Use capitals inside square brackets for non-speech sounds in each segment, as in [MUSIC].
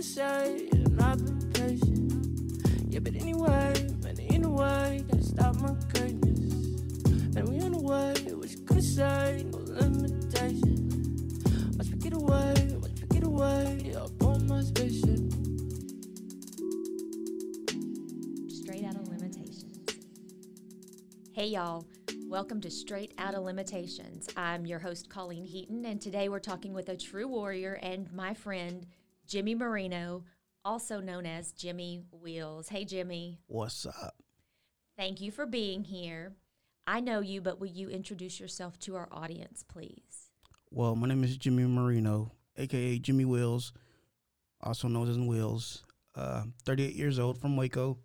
I say? And I've been patient. Yeah, but anyway, man, gotta stop my greatness. Man, we on the way, what you gonna say? No limitation. Me get away, me get away, on my spaceship. Straight out of limitations. Hey, y'all. Welcome to Straight Out of Limitations. I'm your host, Colleen Heaton, and today we're talking with a true warrior and my friend, Jimmy Marino, also known as Jimmy Wheels. Hey, Jimmy. What's up? Thank you for being here. I know you, but will you introduce yourself to our audience, please? Well, my name is Jimmy Marino, aka Jimmy Wheels, also known as Wheels. Uh, 38 years old from Waco.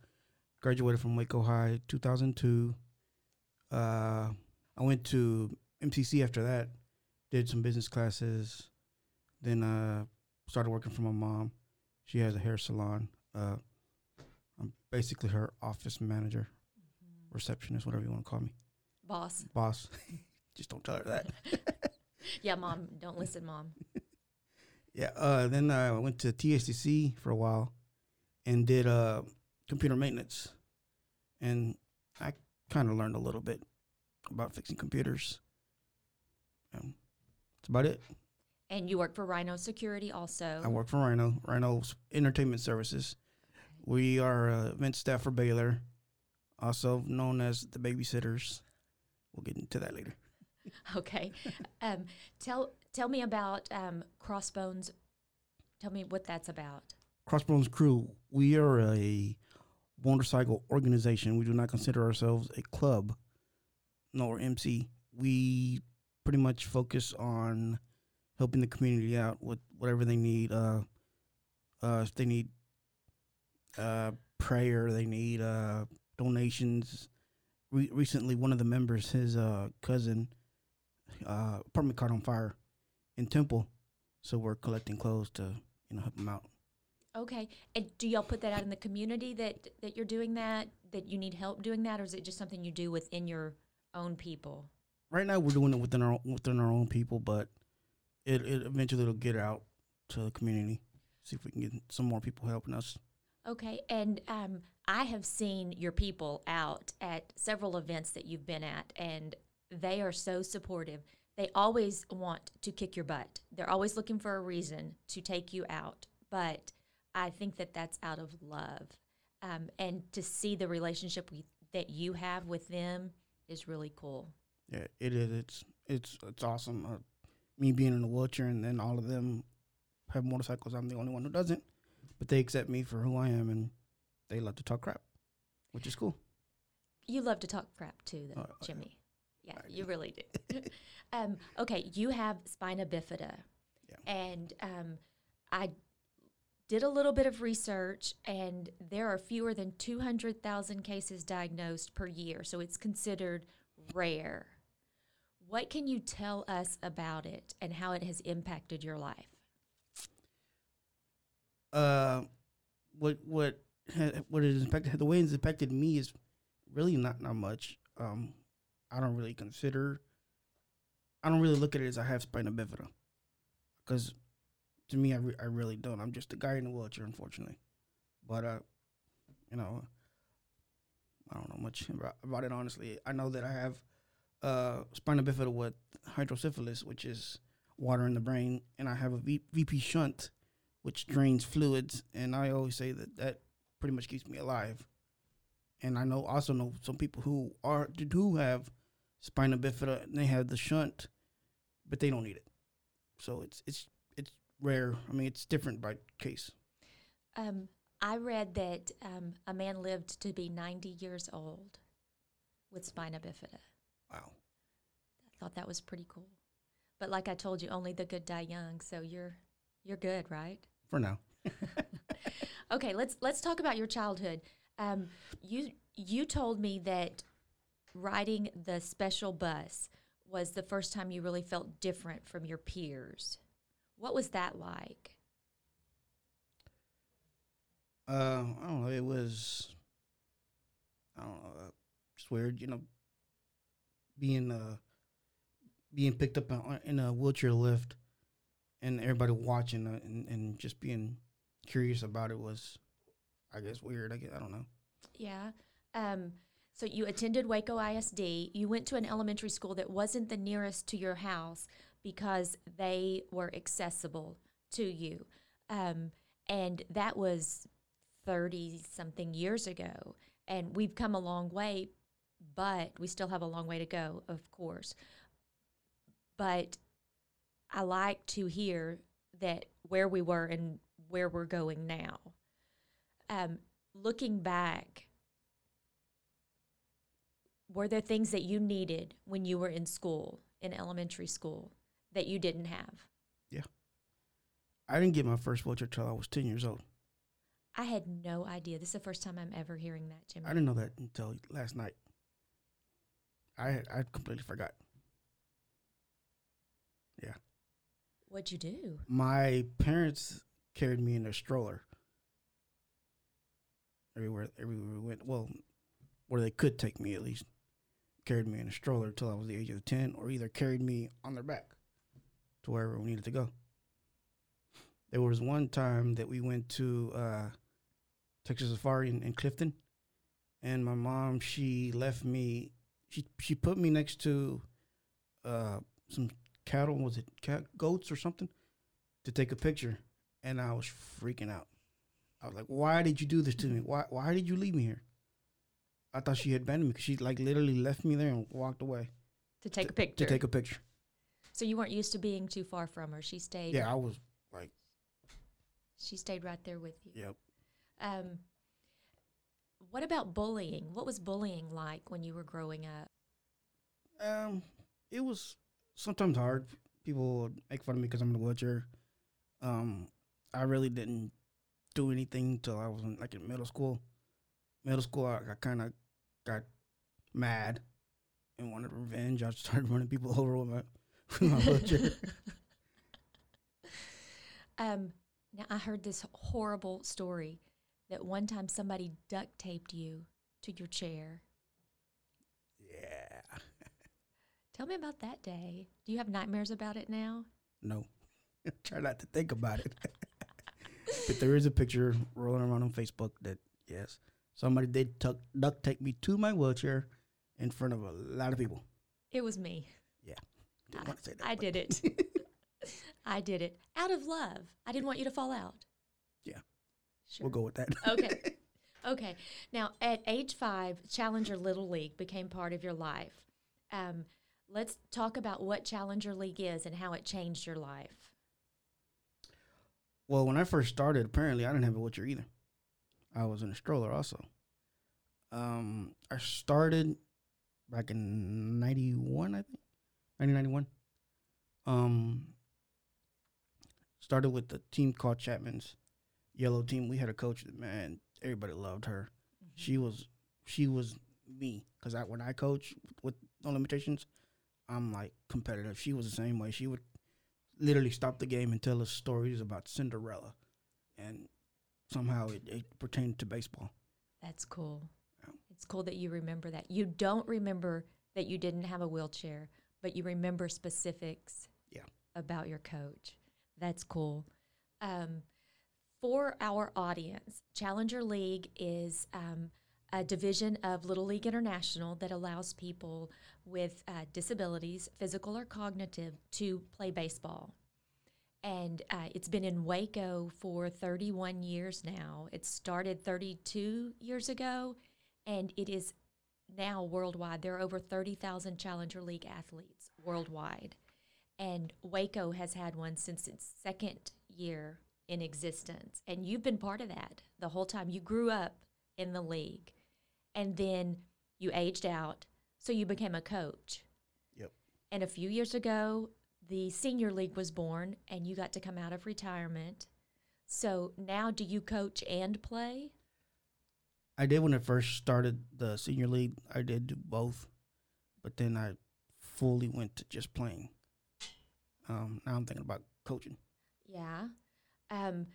Graduated from Waco High 2002. Uh, I went to MCC after that. Did some business classes. Then uh, started working for my mom. She has a hair salon. Uh, I'm basically her office manager, receptionist, whatever you want to call me. Boss. Boss. [LAUGHS] Just don't tell her that. [LAUGHS] Yeah, mom. Don't listen, mom. [LAUGHS] Yeah. Uh, then I went to TSTC for a while and did uh, computer maintenance, and I kind of learned a little bit about fixing computers. Um, that's about it. And you work for Rhino Security also. I work for Rhino, Rhino's Entertainment Services. We are uh, event staff for Baylor, also known as the babysitters. We'll get into that later. [LAUGHS] Okay. um, tell tell me about um, Crossbones. Tell me what that's about. Crossbones Crew, we are a motorcycle organization. We do not consider ourselves a club nor MC. We pretty much focus on helping the community out with whatever they need. Uh, uh, if they need uh, prayer, they need uh, donations. Re- recently, one of the members, his uh, cousin, uh, apartment caught on fire in Temple, so we're collecting clothes to you know help them out. Okay. And do y'all put that out in the community that that you're doing that? That you need help doing that, or is it just something you do within your own people? right now we're doing it within our within our own people, but it it eventually it'll get out to the community. See if we can get some more people helping us. Okay. And um, I have seen your people out at several events that you've been at, and they are so supportive. They always want to kick your butt. They're always looking for a reason to take you out. But I think that that's out of love. Um, and to see the relationship we, that you have with them is really cool. Yeah, it is. It's it's it's awesome. Uh, me being in a wheelchair and then all of them have motorcycles. I'm the only one who doesn't, but they accept me for who I am and they love to talk crap, which is cool. You love to talk crap too, though, oh, yeah. Jimmy. Yeah, I you do. really do. [LAUGHS] um, okay, you have spina bifida, Yeah. and um, I did a little bit of research, and there are fewer than two hundred thousand cases diagnosed per year, so it's considered rare. What can you tell us about it and how it has impacted your life? uh, what what [LAUGHS] what it has impacted the way it's impacted me is really not not much. Um, I don't really consider. I don't really look at it as I have spina bifida, because to me, I, re- I really don't. I'm just a guy in a wheelchair, unfortunately. But uh, you know, I don't know much about, about it honestly. I know that I have uh spina bifida with hydrocephalus, which is water in the brain, and I have a v- VP shunt, which drains fluids, and I always say that that pretty much keeps me alive. And I know also know some people who are who have spina bifida and they have the shunt, but they don't need it. So it's it's it's rare. I mean, it's different by case. Um, I read that um, a man lived to be 90 years old with spina bifida. Wow. I thought that was pretty cool. But like I told you, only the good die young. So you're you're good, right? For now. [LAUGHS] Okay, let's let's talk about your childhood. Um, you you told me that riding the special bus was the first time you really felt different from your peers. What was that like? Uh, I don't know. It was, I don't know, uh, just weird. You know, being uh, being picked up in- a wheelchair lift, and everybody watching uh, and and just being curious about it was, I guess, weird. I guess I don't know. Yeah. Um, so you attended Waco ISD. You went to an elementary school that wasn't the nearest to your house because they were accessible to you. Um, and that was 30 something years ago. And we've come a long way, but we still have a long way to go, of course. But I like to hear that where we were and where we're going now. Um, looking back, were there things that you needed when you were in school, in elementary school, that you didn't have? Yeah. I didn't get my first wheelchair till I was ten years old. I had no idea. This is the first time I'm ever hearing that, Jimmy. I didn't know that until last night. I I completely forgot. Yeah. What'd you do? my parents carried me in their stroller everywhere everywhere we went well where they could take me at least carried me in a stroller until i was the age of 10 or either carried me on their back to wherever we needed to go there was one time that we went to uh, texas safari in, in clifton and my mom she left me she she put me next to uh, some cattle was it cat goats or something to take a picture, and I was freaking out. I was like, "Why did you do this to me? Why Why did you leave me here?" I thought she had abandoned me because she like literally left me there and walked away To take to, a picture. to take a picture. so you weren't used to being too far from her. She stayed. Yeah, I was like, She stayed right there with you. "Yep." Um, what about bullying? What was bullying like when you were growing up? Um, it was sometimes hard. People would make fun of me because I'm in a wheelchair. Um, I really didn't do anything until I was in, like in middle school. Middle school, I, I kind of got mad and wanted revenge. I started running people [LAUGHS] over with my with my wheelchair. [LAUGHS] Um, now I heard this horrible story that one time somebody duct taped you to your chair. yeah. [LAUGHS] Tell me about that day. Do you have nightmares about it now? No. [LAUGHS] Try not to think about it. [LAUGHS] but there is a picture rolling around on Facebook that yes, somebody did tuck, duct tape me to my wheelchair in front of a lot of people. It was me. Didn't want to say that. I but- did it. I did it out of love. I didn't want you to fall out. Yeah. Sure. We'll go with that. Okay. [LAUGHS] Okay. Now, at age five, Challenger Little League became part of your life. Um, let's talk about what Challenger League is and how it changed your life. well, when I first started, apparently I didn't have a wheelchair either. I was in a stroller also. Um, I started back in '91, I think, 1991. Um, started with the team called Chapman's Yellow Team. We had a coach that man, everybody loved her. She was she was me because I when I coach with no limitations, I'm like competitive. She was the same way. She would literally stop the game and tell us stories about Cinderella, and somehow it, it pertained to baseball. That's cool. Yeah. It's cool that you remember that. You don't remember that you didn't have a wheelchair, but you remember specifics Yeah. about your coach. That's cool. Um, for our audience, Challenger League is um, a division of Little League International that allows people with uh, disabilities, physical or cognitive, to play baseball. And uh, it's been in Waco for 31 years now. It started 32 years ago, and it is now worldwide. There are over 30,000 Challenger League athletes worldwide. And Waco has had one since its second year in existence. And you've been part of that the whole time. You grew up in the league, and then you aged out, so you became a coach. Yep. And a few years ago, the senior league was born, and you got to come out of retirement. So now, do you coach and play? I did when I first started the senior league. I did do both, but then I fully went to just playing. Um, now I'm thinking about coaching. Yeah. Um,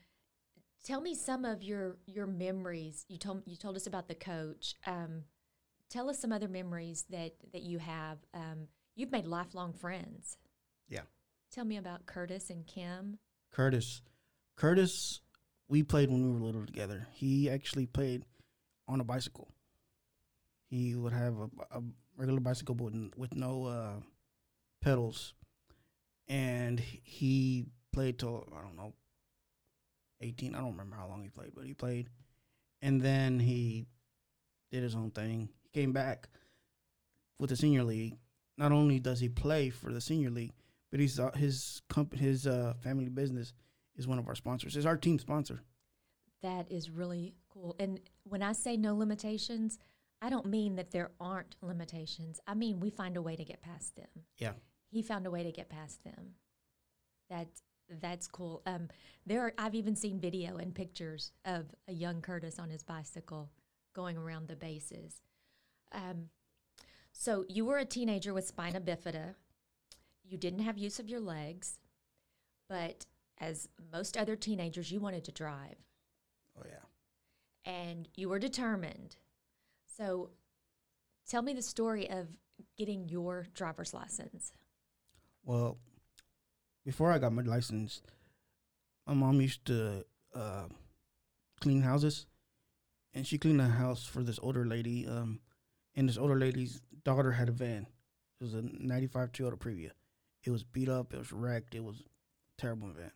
tell me some of your your memories. You told you told us about the coach. Um, tell us some other memories that that you have. Um, you've made lifelong friends. Yeah. Tell me about Curtis and Kim. Curtis, Curtis, we played when we were little together. He actually played on a bicycle. He would have a, a regular bicycle but with, with no uh, pedals, and he played till I don't know, eighteen. I don't remember how long he played, but he played, and then he did his own thing. He came back with the senior league. Not only does he play for the senior league, but he's uh, his comp- his uh, family business is one of our sponsors. Is our team sponsor. That is really cool. And when I say no limitations, I don't mean that there aren't limitations. I mean we find a way to get past them. Yeah. He found a way to get past them. That that's cool. Um, there are, I've even seen video and pictures of a young Curtis on his bicycle going around the bases. Um, so you were a teenager with spina bifida. You didn't have use of your legs, but as most other teenagers, you wanted to drive Oh yeah. and you were determined. So tell me the story of getting your driver's license. Well, before I got my license, my mom used to uh, clean houses, and she cleaned a house for this older lady. Um, and this older lady's daughter had a van. It was a '95 Toyota Previa. It was beat up. It was wrecked. It was a terrible van.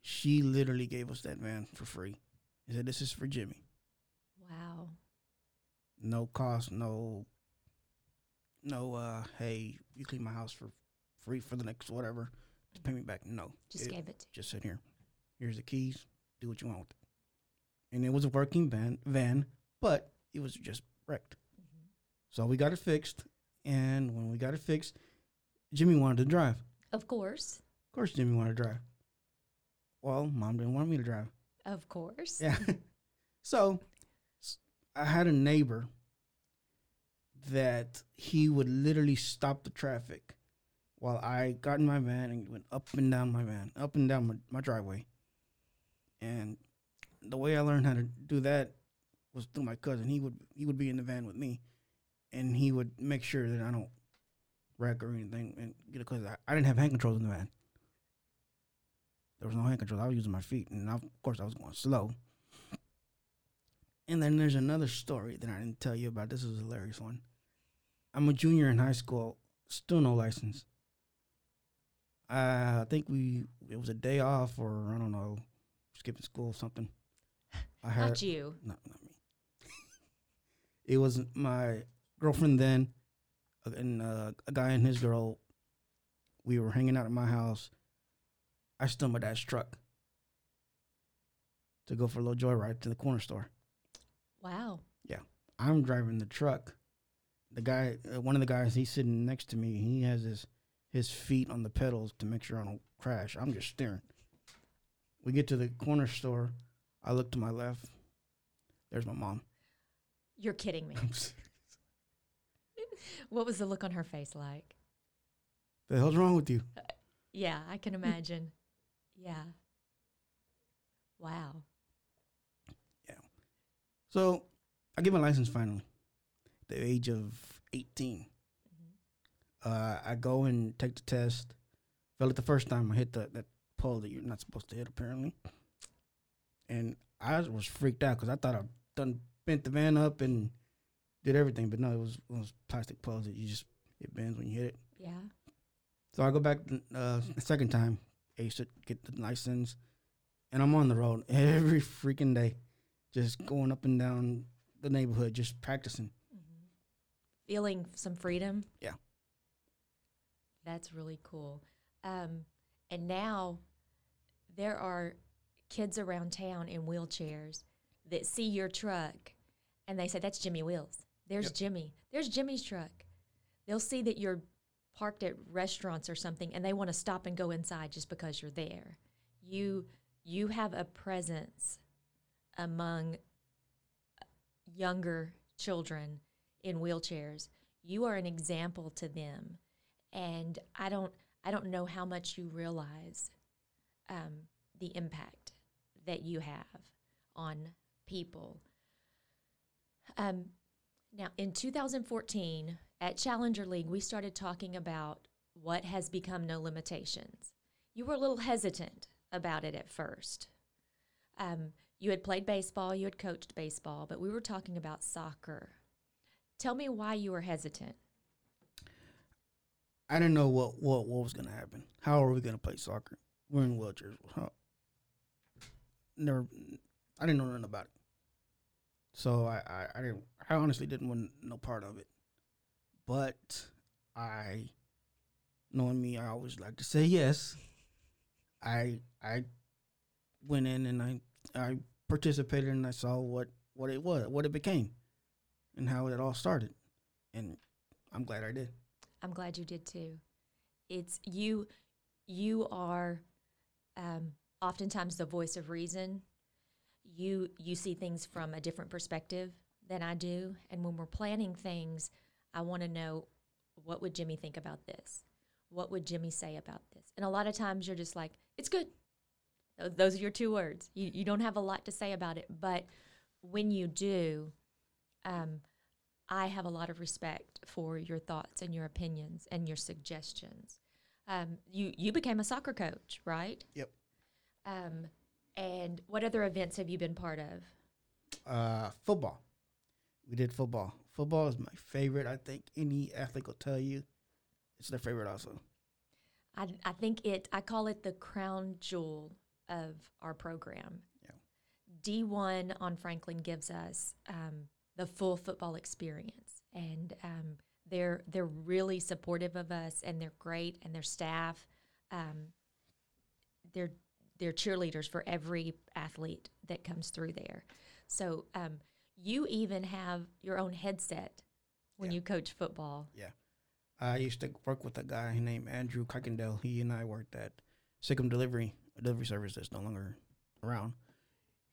She literally gave us that van for free. She said, "This is for Jimmy. Wow. No cost. No. No. Uh, hey, you clean my house for free for the next whatever to pay me back. No, Just It- gave it to just sit here. Here's the keys. Do what you want with it. And it was a working van, van, but it was just wrecked. Mhm. So we got it fixed. And when we got it fixed, Jimmy wanted to drive. Of course. Of course, Jimmy wanted to drive. Well, mom didn't want me to drive. Of course. Yeah. [LAUGHS] so I had a neighbor that he would literally stop the traffic while I got in my van and went up and down my van, up and down my, my driveway. And the way I learned how to do that was through my cousin. He would he would be in the van with me, and he would make sure that I don't wreck or anything. And get because I, I didn't have hand controls in the van. There was no hand controls. I was using my feet, and I, of course I was going slow. And then there's another story that I didn't tell you about. This is a hilarious one. I'm a junior in high school, still no license. Uh, I think we it was a day off, or I don't know, skipping school or something. I had Not you. not not me. it was my girlfriend then, uh, and uh, a guy and his girl. We were hanging out at my house. I stole my dad's truck to go for a little joyride to the corner store. Wow. Yeah, I'm driving the truck. The guy, uh, one of the guys, he's sitting next to me. He has his his feet on the pedals to make sure I don't crash. I'm just steering. We get to the corner store. I look to my left. There's my mom. You're kidding me. [LAUGHS] I'm what was the look on her face like? the hell's wrong with you? Uh, yeah, I can imagine. yeah. Wow. Yeah. So I get my license finally, the age of 18. Uh, I go and take the test. Failed it the first time. I hit the that pole that you're not supposed to hit apparently, and I was freaked out because I thought I done bent the van up and did everything, but no, it was one of those plastic poles that you just it bends when you hit it. Yeah. So I go back uh, the second time, ace it, get the license, and I'm on the road every freaking day, just going up and down the neighborhood, just practicing. Mm-hmm. Feeling some freedom. Yeah. That's really cool. Um, and now there are kids around town in wheelchairs that see your truck and they say, That's Jimmy Wheels. There's Yep. Jimmy. There's Jimmy's truck. They'll see that you're parked at restaurants or something and they want to stop and go inside just because you're there. You you have a presence among younger children in wheelchairs. You are an example to them, and I don't I don't know how much you realize um, the impact that you have on people. Um, now, in 2014, at Challenger League, we started talking about what has become no limitations. You were a little hesitant about it at first. Um, you had played baseball, you had coached baseball, but we were talking about soccer. Tell me why you were hesitant. I didn't know what what, what was gonna happen. How are we gonna play soccer? We're in wheelchairs. How? Never. I didn't know nothing about it. So I, I, I didn't. I honestly didn't want no part of it. But I, knowing me, I always like to say yes. I I went in and I I participated and I saw what what it was, what it became, and how it all started, and I'm glad I did. I'm glad you did too. It's you. You are um, oftentimes the voice of reason. You you see things from a different perspective than I do, and when we're planning things, I want to know what would Jimmy think about this. What would Jimmy say about this? And a lot of times you're just like, it's good. Those are your two words. You, you don't have a lot to say about it. But when you do, um, I have a lot of respect for your thoughts and your opinions and your suggestions. Um, you you became a soccer coach, right? Yep. Um, and what other events have you been part of? Uh, football. We did football. Football is my favorite. I think any athlete will tell you it's their favorite also. I, I think it. I call it the crown jewel of our program. Yeah. D one on Franklin gives us um, the full football experience, and um, they're they're really supportive of us, and they're great, and their staff, um, they're they're cheerleaders for every athlete that comes through there. So um, you even have your own headset when Yeah. you coach football. Yeah. I used to work with a guy named Andrew Kuykendall. He and I worked at Sic 'Em Delivery, a delivery service that's no longer around.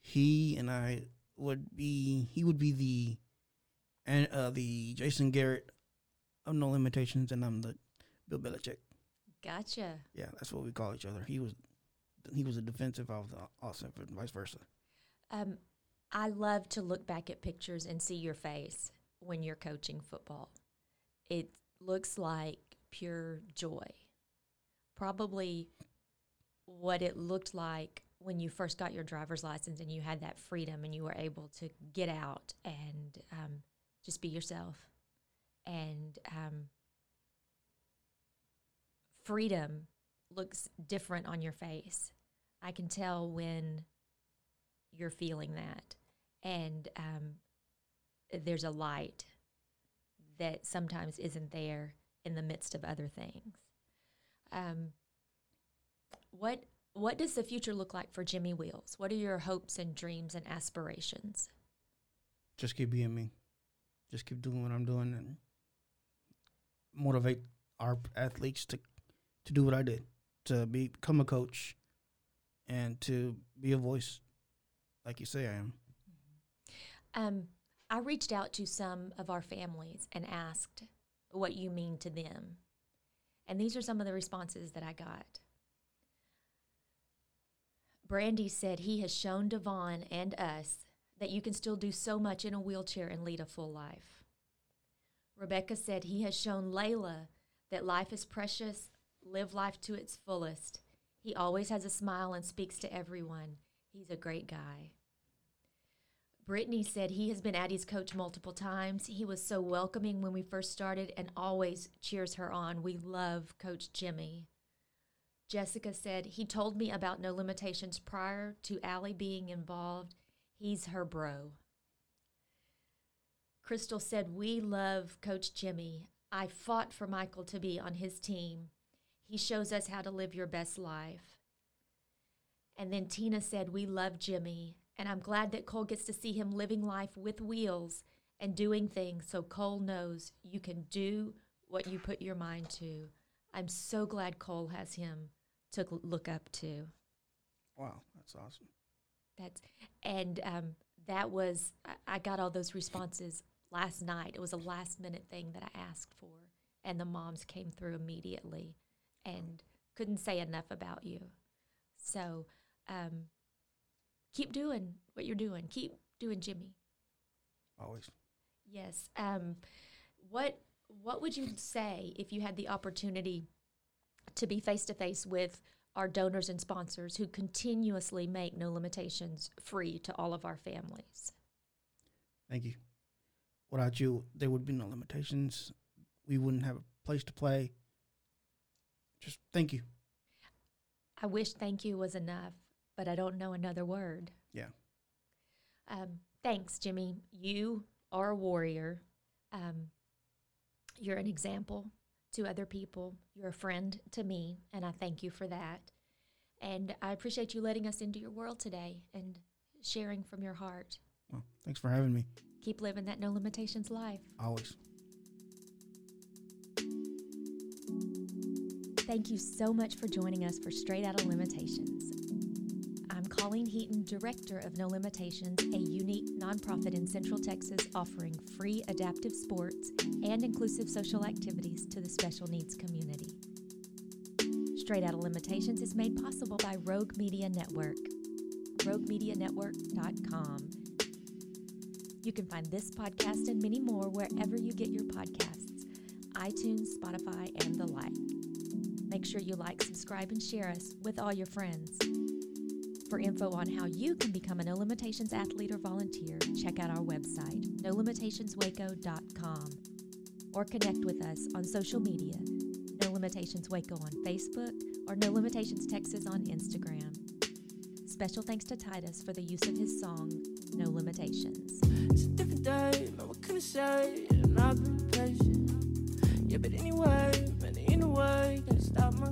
He and I would be he would be the and uh, the Jason Garrett of No Limitations, and I'm the Bill Belichick. Gotcha. Yeah, that's what we call each other. He was he was a defensive, I was the offensive, and vice versa. Um, I love to look back at pictures and see your face when you're coaching football. It looks like pure joy. Probably what it looked like when you first got your driver's license and you had that freedom and you were able to get out and um, just be yourself. And um, freedom looks different on your face. I can tell when you're feeling that. And um, there's a light that sometimes isn't there in the midst of other things. Um, what what does the future look like for Jimmy Wheels? What are your hopes and dreams and aspirations? Just keep being me. Just keep doing what I'm doing and motivate our athletes to to do what I did, to be, become a coach, and to be a voice, like you say I am. Um, I reached out to some of our families and asked what you mean to them. And these are some of the responses that I got. Brandy said he has shown Devon and us that you can still do so much in a wheelchair and lead a full life. Rebecca said he has shown Layla that life is precious, live life to its fullest. He always has a smile and speaks to everyone. He's a great guy. Brittany said he has been Addie's coach multiple times. He was so welcoming when we first started and always cheers her on. We love Coach Jimmy. Jessica said he told me about no limitations prior to Allie being involved. He's her bro. Crystal said, We love Coach Jimmy. I fought for Michael to be on his team. He shows us how to live your best life. And then Tina said, We love Jimmy, and I'm glad that Cole gets to see him living life with wheels and doing things so Cole knows you can do what you put your mind to. I'm so glad Cole has him to look up to. Wow, that's awesome. That's and um, that was I, I got all those responses last night. It was a last minute thing that I asked for, and the moms came through immediately and couldn't say enough about you. So um, keep doing what you're doing. Keep doing Jimmy. Always. Yes. Um, what What would you say if you had the opportunity to be face to face with our donors and sponsors who continuously make No Limitations free to all of our families? Thank you. Without you, there would be no limitations. We wouldn't have a place to play. Just thank you. I wish thank you was enough, but I don't know another word. Yeah. Um, thanks, Jimmy. You are a warrior. Um, you're an example to other people. You're a friend to me, and I thank you for that. And I appreciate you letting us into your world today and sharing from your heart. Well, thanks for having me. Keep living that no limitations life. Always. Thank you so much for joining us for Straight Out of Limitations. Colleen Heaton, Director of No Limitations, a unique nonprofit in Central Texas offering free adaptive sports and inclusive social activities to the special needs community. Straight Out of Limitations is made possible by Rogue Media Network, roguemedianetwork.com. You can find this podcast and many more wherever you get your podcasts iTunes, Spotify, and the like. Make sure you like, subscribe, and share us with all your friends. For info on how you can become a No Limitations athlete or volunteer, check out our website, nolimitationswaco.com, or connect with us on social media, No Limitations Waco on Facebook or No Limitations Texas on Instagram. Special thanks to Titus for the use of his song, No Limitations. It's a different day, man, what can I say? And I've been patient. Yeah, but anyway, man, in a way, can't stop my